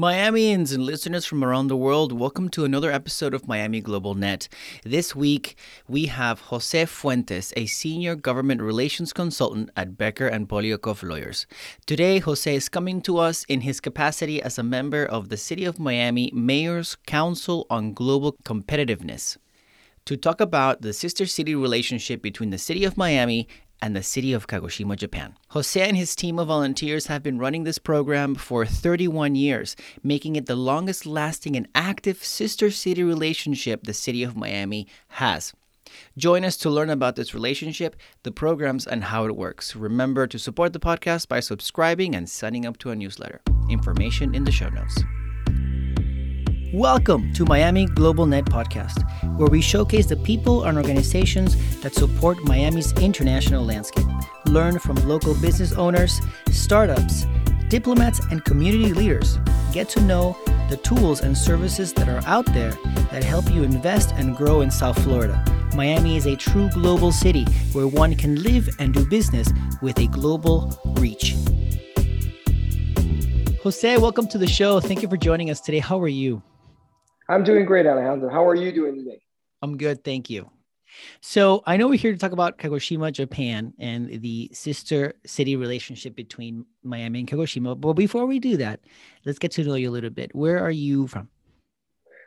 Miamians and listeners from around the world, welcome to another episode of Miami Global Net. This week, we have Jose Fuentes, a senior government relations consultant at Becker and Poliakoff Lawyers. Today, Jose is coming to us in his capacity as a member of the City of Miami Mayor's Council on Global Competitiveness to talk about the sister city relationship between the City of Miami and the city of Kagoshima, Japan. Jose and his team of volunteers have been running this program for 31 years, making it the longest lasting and active sister city relationship the city of Miami has. Join us to learn about this relationship, the programs, and how it works. Remember to support the podcast by subscribing and signing up to a newsletter. Information in the show notes. Welcome to Miami Global Net Podcast, where we showcase the people and organizations that support Miami's international landscape. Learn from local business owners, startups, diplomats, and community leaders. Get to know the tools and services that are out there that help you invest and grow in South Florida. Miami is a true global city where one can live and do business with a global reach. Jose, welcome to the show. Thank you for joining us today. How are you? I'm doing great, Alejandro. How are you doing today? I'm good, thank you. So I know we're here to talk about Kagoshima, Japan, and the sister city relationship between Miami and Kagoshima. But before we do that, let's get to know you a little bit. Where are you from?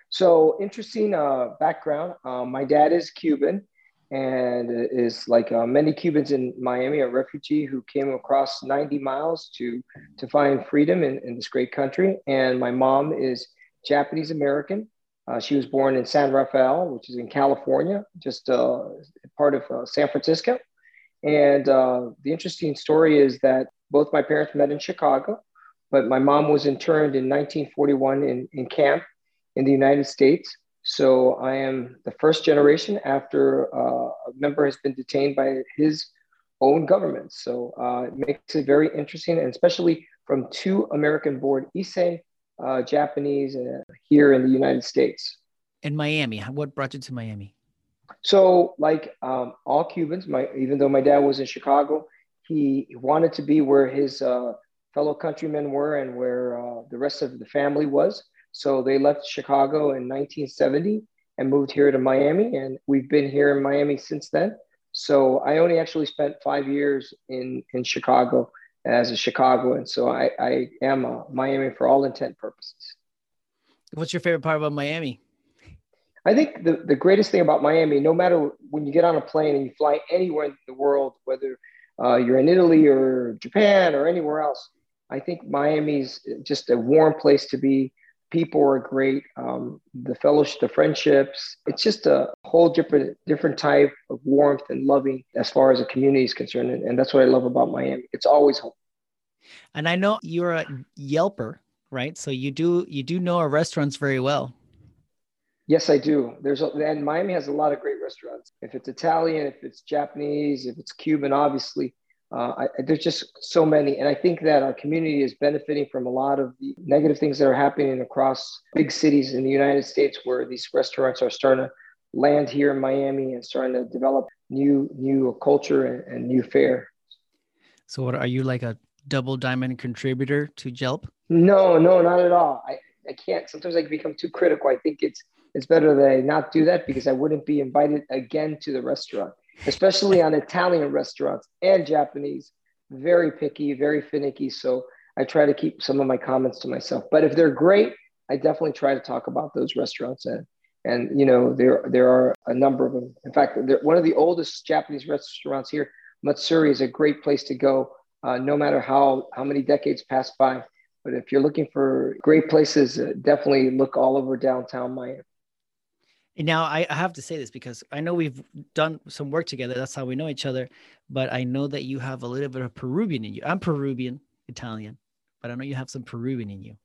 So interesting uh, background. Um, my dad is Cuban, and is like uh, many Cubans in Miami, a refugee who came across 90 miles to to find freedom in, in this great country. And my mom is Japanese American. Uh, she was born in San Rafael, which is in California, just uh, part of uh, San Francisco. And uh, the interesting story is that both my parents met in Chicago, but my mom was interned in 1941 in, in camp in the United States. So I am the first generation after uh, a member has been detained by his own government. So uh, it makes it very interesting, and especially from two American born Issei uh, Japanese uh, here in the United States. In Miami, what brought you to Miami? So, like um, all Cubans, my even though my dad was in Chicago, he wanted to be where his uh, fellow countrymen were and where uh, the rest of the family was. So they left Chicago in 1970 and moved here to Miami, and we've been here in Miami since then. So I only actually spent five years in in Chicago, as a Chicagoan. So I, I am a Miami for all intent purposes. What's your favorite part about Miami? I think the, the greatest thing about Miami, no matter when you get on a plane and you fly anywhere in the world, whether uh, you're in Italy or Japan or anywhere else, I think Miami's just a warm place to be. People are great. Um, the fellowship, the friendships, it's just a whole different different type of warmth and loving as far as the community is concerned. And, and that's what I love about Miami. It's always home. And I know you're a Yelper, right? So you do you do know our restaurants very well. Yes, I do. There's a, and Miami has a lot of great restaurants. If it's Italian, if it's Japanese, if it's Cuban, obviously, uh, I, there's just so many. And I think that our community is benefiting from a lot of the negative things that are happening across big cities in the United States where these restaurants are starting to land here in Miami and starting to develop new new culture and, and new fare. So what are you like a double diamond contributor to Yelp? No, no, not at all. I, I can't. Sometimes I become too critical. I think it's it's better that I not do that because I wouldn't be invited again to the restaurant especially on Italian restaurants and Japanese. Very picky, very finicky. So I try to keep some of my comments to myself. But if they're great, I definitely try to talk about those restaurants. And and you know there there are a number of them. In fact, one of the oldest Japanese restaurants here, Matsuri, is a great place to go. Uh, no matter how how many decades pass by. But if you're looking for great places, uh, definitely look all over downtown Miami. Now I, have to say this because I know we've done some work together. That's how we know each other. But I know that you have a little bit of Peruvian in you. I'm Peruvian, Italian, but I know you have some Peruvian in you.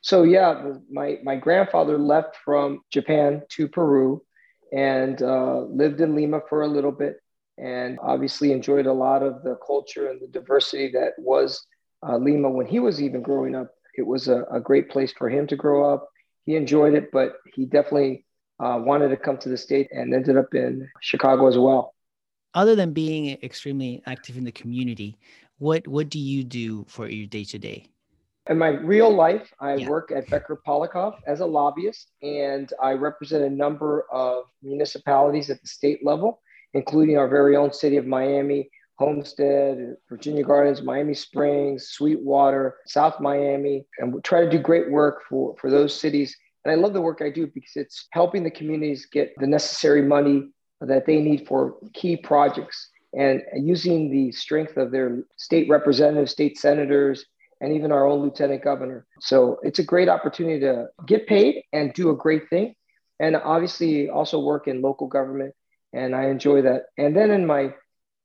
So yeah, my my grandfather left from Japan to Peru, and uh, lived in Lima for a little bit, and obviously enjoyed a lot of the culture and the diversity that was uh, Lima when he was even growing up. It was a, a great place for him to grow up. He enjoyed it, but he definitely uh, wanted to come to the state and ended up in Chicago as well. Other than being extremely active in the community, what what do you do for your day to day? In my real life, I yeah. work at Becker Poliakoff as a lobbyist, and I represent a number of municipalities at the state level, including our very own city of Miami, Homestead, Virginia Gardens, Miami Springs, Sweetwater, South Miami, and we try to do great work for, for those cities. And I love the work I do because it's helping the communities get the necessary money that they need for key projects and using the strength of their state representatives, state senators, and even our own lieutenant governor. So it's a great opportunity to get paid and do a great thing. And obviously also work in local government. And I enjoy that. And then in my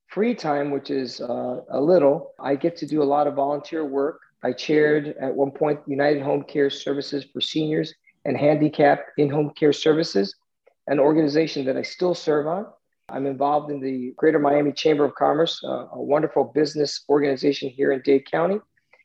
free time, which is uh, a little, I get to do a lot of volunteer work. I chaired at one point United Home Care Services for Seniors and Handicapped in Home Care Services, an organization that I still serve on. I'm involved in the Greater Miami Chamber of Commerce, a wonderful business organization here in Dade County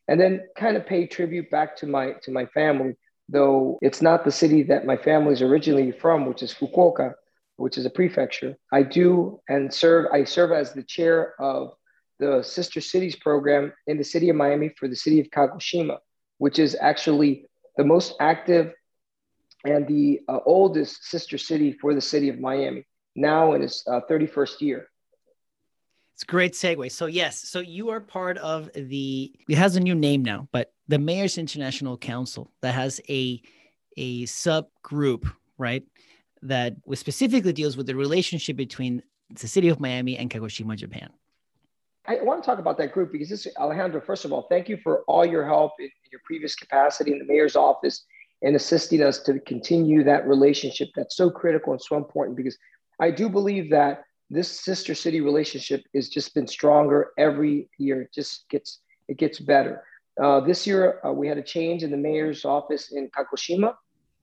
and then kind of pay tribute back to my to my family though it's not the city that my family is originally from which is fukuoka which is a prefecture i do and serve i serve as the chair of the sister cities program in the city of miami for the city of kagoshima which is actually the most active and the uh, oldest sister city for the city of miami now in its uh, 31st year it's a great segue. So yes, so you are part of the it has a new name now, but the Mayors International Council that has a a subgroup, right? That specifically deals with the relationship between the city of Miami and Kagoshima, Japan. I want to talk about that group because this, Alejandro, first of all, thank you for all your help in your previous capacity in the mayor's office and assisting us to continue that relationship that's so critical and so important because I do believe that this sister city relationship has just been stronger every year. It just gets it gets better. Uh, this year uh, we had a change in the mayor's office in Kagoshima,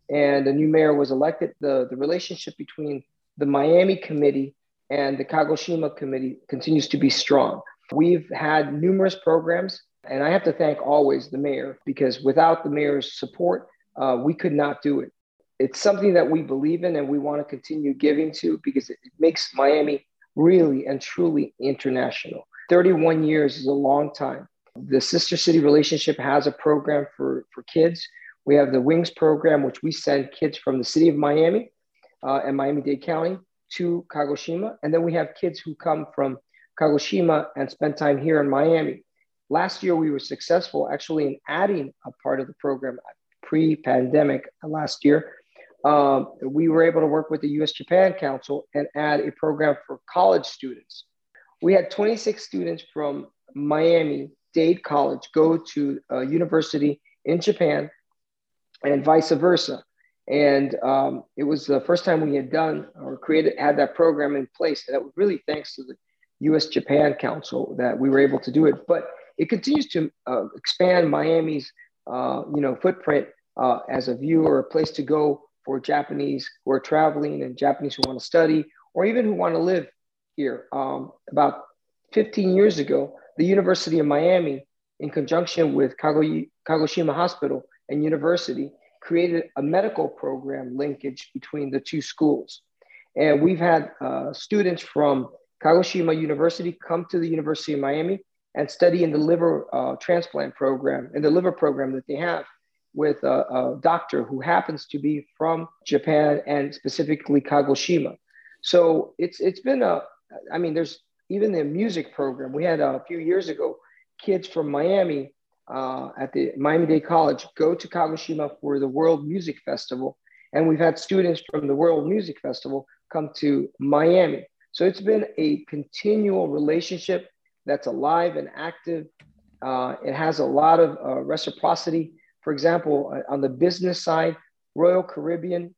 and a new mayor was elected. the The relationship between the Miami committee and the Kagoshima committee continues to be strong. We've had numerous programs, and I have to thank always the mayor because without the mayor's support, uh, we could not do it it's something that we believe in and we want to continue giving to because it, makes Miami really and truly international. 31 years is a long time. The Sister City Relationship has a program for, for kids. We have the Wings program, which we send kids from the city of Miami uh, and Miami Dade County to Kagoshima. And then we have kids who come from Kagoshima and spend time here in Miami. Last year, we were successful actually in adding a part of the program pre pandemic last year um, we were able to work with the US Japan Council and add a program for college students. We had 26 students from Miami Dade College go to a university in Japan and vice versa. And um, it was the first time we had done or created, had that program in place. And that was really thanks to the US Japan Council that we were able to do it. But it continues to uh, expand Miami's uh, you know, footprint uh, as a view or a place to go for Japanese who are traveling and Japanese who want to study or even who want to live here. Um, about 15 years ago, the University of Miami, in conjunction with Kagoshima Hospital and University, created a medical program linkage between the two schools. And we've had uh, students from Kagoshima University come to the University of Miami and study in the liver uh, transplant program, in the liver program that they have with a, a, doctor who happens to be from Japan and specifically Kagoshima. So it's it's been a I mean there's even the music program we had a few years ago kids from Miami uh, at the Miami Dade College go to Kagoshima for the World Music Festival and we've had students from the World Music Festival come to Miami. So it's been a continual relationship that's alive and active. Uh, it has a lot of uh, reciprocity for example, uh, on the business side, Royal Caribbean,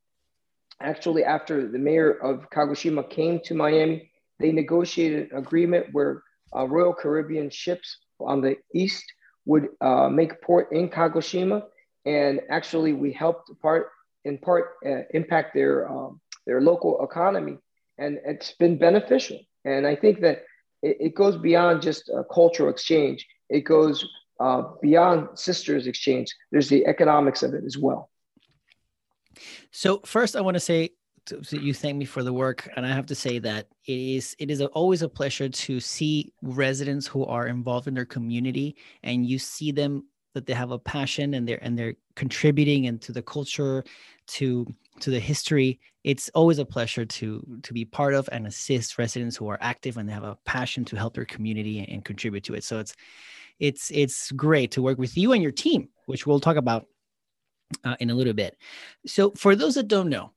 actually, after the mayor of Kagoshima came to Miami, they negotiated an agreement where uh, Royal Caribbean ships on the east would uh, make port in Kagoshima, and actually, we helped part in part uh, impact their um, their local economy, and it's been beneficial. And I think that it, it goes beyond just a cultural exchange. It goes uh, beyond sisters exchange, there's the economics of it as well. So first, I want to say to, to you thank me for the work, and I have to say that it is it is a, always a pleasure to see residents who are involved in their community, and you see them that they have a passion and they're and they're contributing into the culture to to the history. It's always a pleasure to to be part of and assist residents who are active and they have a passion to help their community and, and contribute to it. So it's it's it's great to work with you and your team which we'll talk about uh, in a little bit so for those that don't know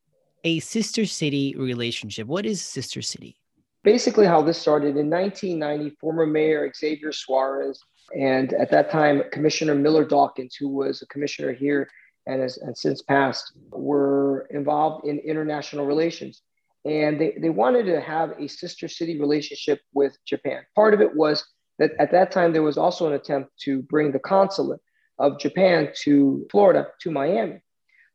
a sister city relationship what is sister city basically how this started in 1990 former mayor xavier suarez and at that time, Commissioner Miller Dawkins, who was a commissioner here and has and since passed, were involved in international relations. And they, they wanted to have a sister city relationship with Japan. Part of it was that at that time, there was also an attempt to bring the consulate of Japan to Florida, to Miami.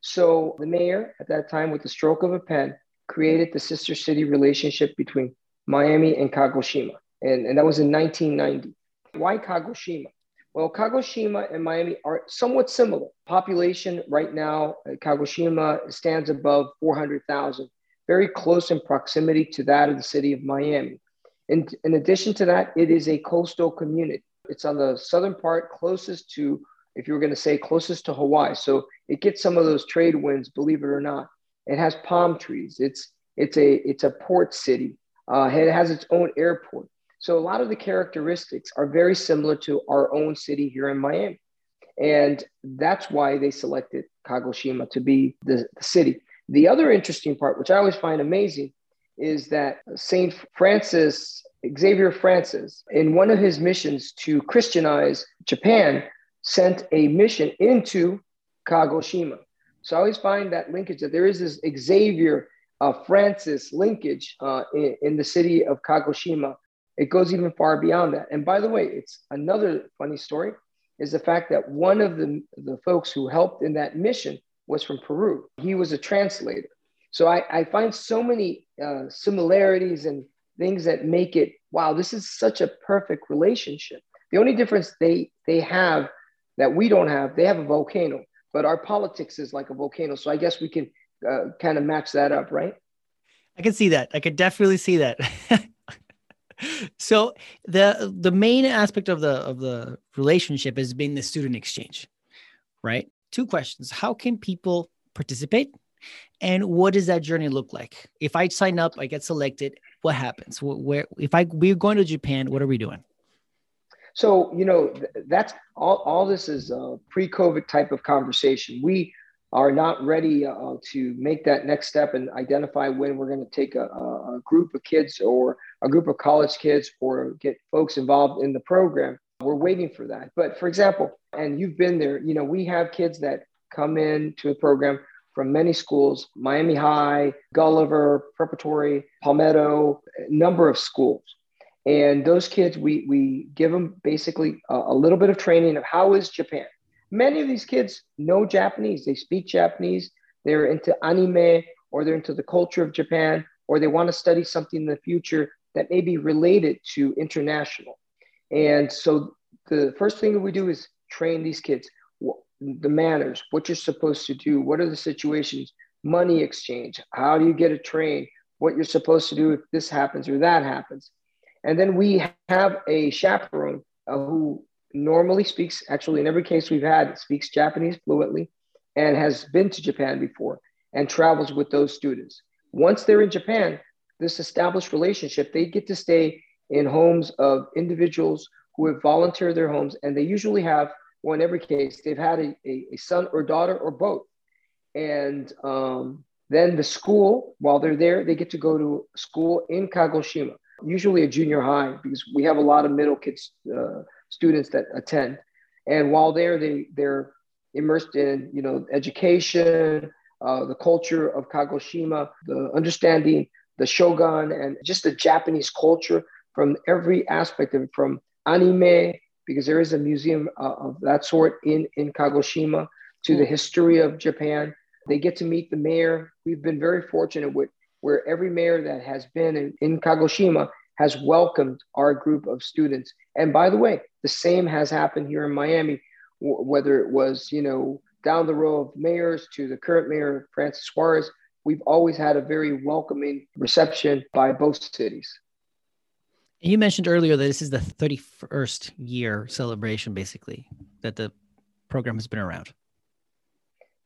So the mayor at that time, with the stroke of a pen, created the sister city relationship between Miami and Kagoshima. And, and that was in 1990. Why Kagoshima? Well, Kagoshima and Miami are somewhat similar. Population right now, uh, Kagoshima stands above 400,000, very close in proximity to that of the city of Miami. In, in addition to that, it is a coastal community. It's on the southern part, closest to, if you were going to say, closest to Hawaii. So it gets some of those trade winds, believe it or not. It has palm trees. It's it's a it's a port city. Uh, it has its own airport. So a lot of the characteristics are very similar to our own city here in Miami. And that's why they selected Kagoshima to be the, the city. The other interesting part, which I always find amazing, is that St. Francis, Xavier Francis, in one of his missions to Christianize Japan, sent a mission into Kagoshima. So I always find that linkage that there is this Xavier uh, Francis linkage uh, in, in, the city of Kagoshima it goes even far beyond that. And by the way, it's another funny story is the fact that one of the, the folks who helped in that mission was from Peru. He was a translator. So I, I find so many uh, similarities and things that make it, wow, this is such a perfect relationship. The only difference they, they have that we don't have, they have a volcano, but our politics is like a volcano. So I guess we can uh, kind of match that up, right? I can see that. I could definitely see that. so the the main aspect of the of the relationship has been the student exchange right two questions how can people participate and what does that journey look like if i sign up i get selected what happens where if i we're going to japan what are we doing so you know that's all, all this is a pre-covid type of conversation we are not ready uh, to make that next step and identify when we're going to take a, a, group of kids or a group of college kids or get folks involved in the program. We're waiting for that. But for example, and you've been there, you know, we have kids that come in to the program from many schools Miami High, Gulliver, Preparatory, Palmetto, a number of schools. And those kids, we, we give them basically a, a little bit of training of how is Japan? Many of these kids know Japanese, they speak Japanese, they're into anime or they're into the culture of Japan or they want to study something in the future that may be related to international. And so the first thing that we do is train these kids the manners, what you're supposed to do, what are the situations, money exchange, how do you get a train, what you're supposed to do if this happens or that happens. And then we have a chaperone uh, who normally speaks, actually, in every case we've had, speaks Japanese fluently and has been to Japan before and travels with those students. Once they're in Japan, this established relationship, they get to stay in homes of individuals who have volunteered their homes. And they usually have, in every case, they've had a, a, a son or daughter or both. And um, then the school, while they're there, they get to go to school in Kagoshima, usually a junior high, because we have a lot of middle kids. Uh, students that attend. And while there, they they're immersed in you know education, uh, the culture of Kagoshima, the understanding the shogun and just the Japanese culture from every aspect of it, from anime because there is a museum uh, of that sort in in Kagoshima to the history of Japan. They get to meet the mayor. We've been very fortunate with where every mayor that has been in, in Kagoshima has welcomed our group of students. And by the way, the same has happened here in Miami, w- whether it was, you know, down the row of mayors to the current mayor, Francis Suarez, we've always had a very welcoming reception by both cities. You mentioned earlier that this is the 31st year celebration, basically, that the program has been around.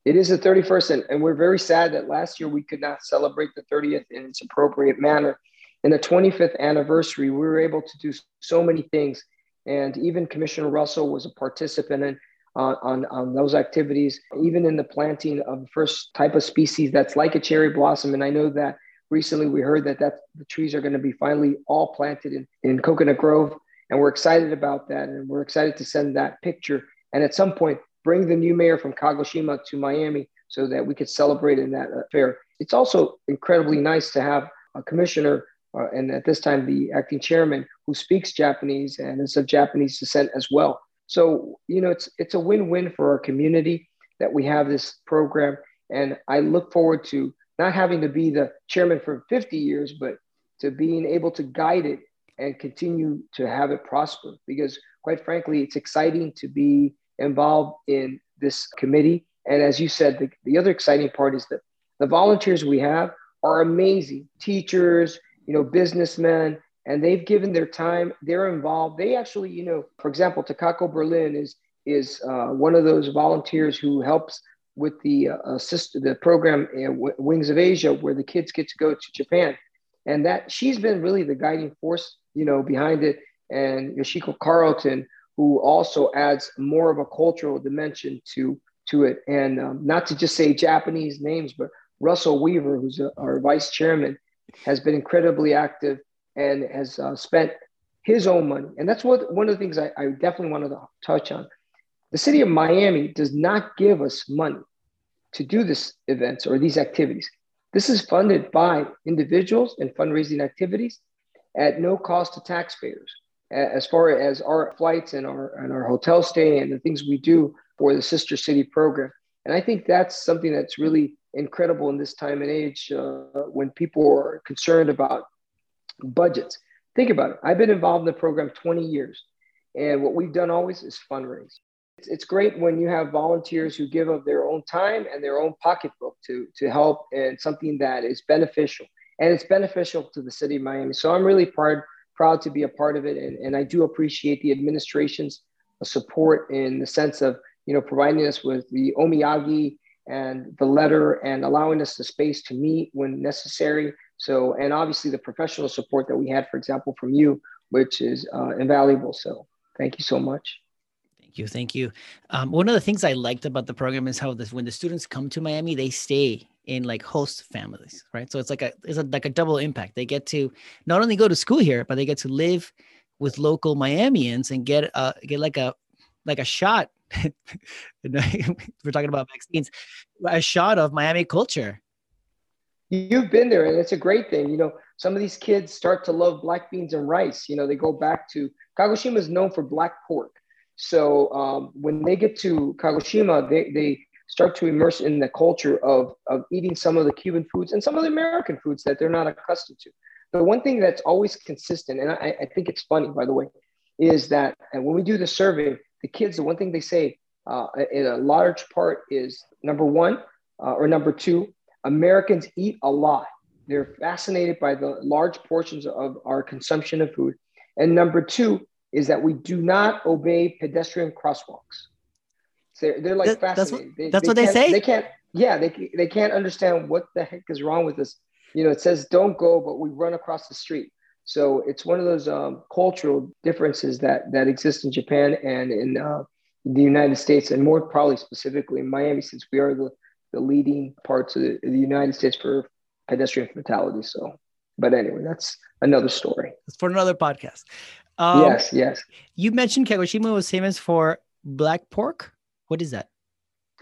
It is the 31st, and, and we're very sad that last year we could not celebrate the 30th in its appropriate manner. In the 25th anniversary, we were able to do so many things. And even Commissioner Russell was a participant in, uh, on, on those activities, even in the planting of the first type of species that's like a cherry blossom. And I know that recently we heard that that the trees are going to be finally all planted in, in Coconut Grove. And we're excited about that. And we're excited to send that picture. And at some point, bring the new mayor from Kagoshima to Miami so that we could celebrate in that fair. It's also incredibly nice to have a commissioner uh, and at this time the acting chairman who speaks Japanese and is of Japanese descent as well. So you know it's it's a win-win for our community that we have this program, and I look forward to not having to be the chairman for 50 years, but to being able to guide it and continue to have it prosper. Because quite frankly, it's exciting to be involved in this committee. And as you said, the, the other exciting part is that the volunteers we have are amazing teachers, you know, businessmen, and they've given their time. They're involved. They actually, you know, for example, Takako Berlin is is uh, one of those volunteers who helps with the uh, assist the program uh, Wings of Asia, where the kids get to go to Japan, and that she's been really the guiding force, you know, behind it. And Yoshiko Carlton, who also adds more of a cultural dimension to to it, and um, not to just say Japanese names, but Russell Weaver, who's a, our vice chairman, has been incredibly active and has uh, spent his own money. And that's what one of the things I, I definitely wanted to touch on. The city of Miami does not give us money to do this events or these activities. This is funded by individuals and fundraising activities at no cost to taxpayers. As far as our flights and our and our hotel stay and the things we do for the sister city program, and I think that's something that's really incredible in this time and age uh, when people are concerned about budgets. Think about it. I've been involved in the program 20 years, and what we've done always is fundraise. It's, great when you have volunteers who give of their own time and their own pocketbook to, to help in something that is beneficial. And it's beneficial to the city of Miami. So I'm really proud, proud to be a part of it. And, and I do appreciate the administration's support in the sense of, you know, providing us with the omiyage and the letter and allowing us the space to meet when necessary. So, and obviously the professional support that we had, for example, from you, which is uh, invaluable. So, thank you so much. You. Thank you. Um, one of the things I liked about the program is how this, when the students come to Miami, they stay in like host families, right? So it's like a it's a, like a double impact. They get to not only go to school here, but they get to live with local Miamians and get uh get like a like a shot we're talking about vaccines, a shot of Miami culture. You've been there, and it's a great thing. You know, some of these kids start to love black beans and rice. You know, they go back to Kagoshima is known for black pork. So um, when they get to Kagoshima, they, they start to immerse in the culture of, of eating some of the Cuban foods and some of the American foods that they're not accustomed to. The one thing that's always consistent, and I, I think it's funny, by the way, is that when we do the survey, the kids, the one thing they say uh, in a large part is number one uh, or number two, Americans eat a lot. They're fascinated by the large portions of our consumption of food. And number two is that we do not obey pedestrian crosswalks. So they're, they're like that, fascinated. That's what they, that's they what they say. They can't. Yeah, they they can't understand what the heck is wrong with this. You know, it says don't go, but we run across the street. So it's one of those um, cultural differences that that exist in Japan and in uh, the United States, and more probably specifically in Miami, since we are the, the leading parts of the, the United States for pedestrian fatality. So, but anyway, that's another story. It's for another podcast. Um, yes, yes. You mentioned Kagoshima was famous for black pork. What is that?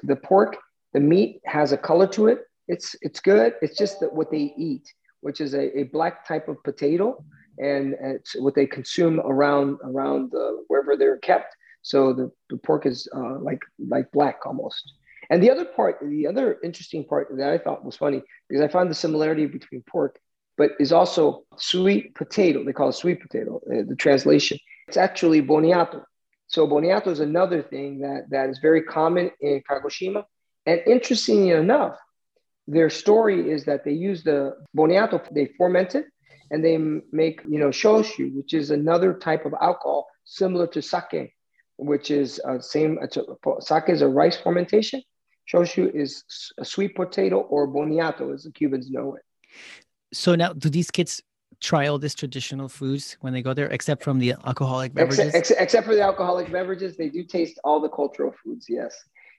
The pork, the meat has a color to it. It's it's good. It's just that what they eat which is a, a black type of potato, and it's what they consume around around the, wherever they're kept. So the, the pork is uh, like like black almost. And the other part, the other interesting part that I thought was funny because I found the similarity between pork, but is also sweet potato. They call it sweet potato. Uh, the translation. It's actually boniato. So boniato is another thing that that is very common in Kagoshima. And interestingly enough, their story is that they use the boniato, they ferment it, and they make, you know, shochu, which is another type of alcohol similar to sake. which is uh, same. Sake is a rice fermentation. Shochu is a sweet potato or boniato, as the Cubans know it. So now, do these kids try all these traditional foods when they go there, except from the alcoholic beverages? Except, except for the alcoholic beverages, they do taste all the cultural foods. Yes.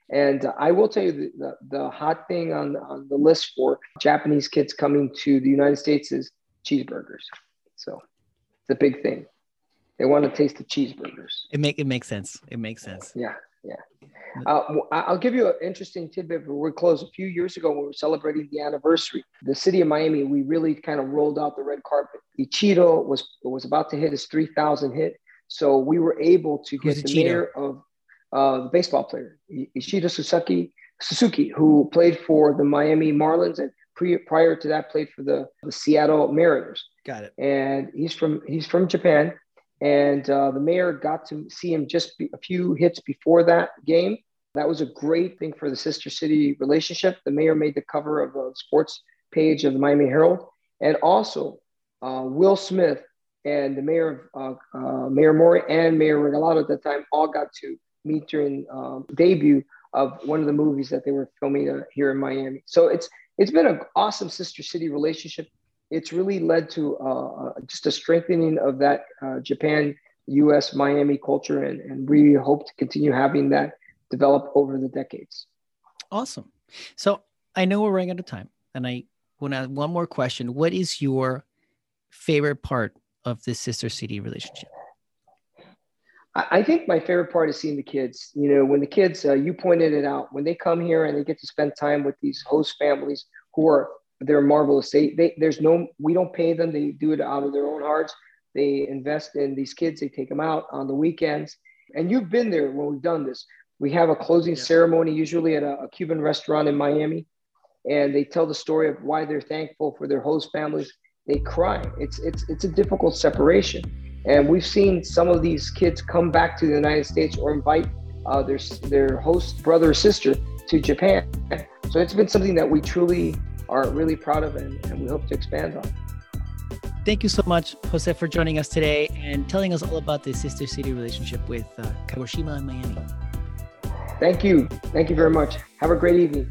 And I will tell you the, the, the, hot thing on, on the list for Japanese kids coming to the United States is cheeseburgers. So it's a big thing. They want to taste the cheeseburgers. It make it makes sense. It makes sense. Yeah, yeah. Uh, I'll give you an interesting tidbit. We're close. A few years ago, when we were celebrating the anniversary, the city of Miami, we really kind of rolled out the red carpet. Ichiro was was about to hit his 3,000 hit, so we were able to get the mayor of uh, the baseball player Ichiro Suzuki, Suzuki, who played for the Miami Marlins and pre, prior to that played for the, the Seattle Mariners. Got it. And he's from he's from Japan and uh, the mayor got to see him just a few hits before that game. That was a great thing for the sister city relationship. The mayor made the cover of the sports page of the Miami Herald. And also, uh, Will Smith and the mayor of uh, uh Mayor Mori and Mayor Regalado at the time all got to meet during um, debut of one of the movies that they were filming uh, here in Miami. So it's it's been an awesome sister city relationship it's really led to uh, uh, just a strengthening of that uh, Japan US Miami culture. And, and we hope to continue having that develop over the decades. Awesome. So I know we're running out of time. And I want to add one more question. What is your favorite part of this sister city relationship? I think my favorite part is seeing the kids. You know, when the kids, uh, you pointed it out, when they come here and they get to spend time with these host families who are they're marvelous. They, they there's no we don't pay them. They do it out of their own hearts. They invest in these kids. They take them out on the weekends. And you've been there when we've done this. We have a closing ceremony usually at a, a Cuban restaurant in Miami, and they tell the story of why they're thankful for their host families. They cry. It's it's it's a difficult separation, and we've seen some of these kids come back to the United States or invite uh, their their host brother or sister to Japan. So it's been something that we truly are really proud of and, and we hope to expand on. Thank you so much, Jose, for joining us today and telling us all about the sister city relationship with uh, Kagoshima and Miami. Thank you. Thank you very much. Have a great evening.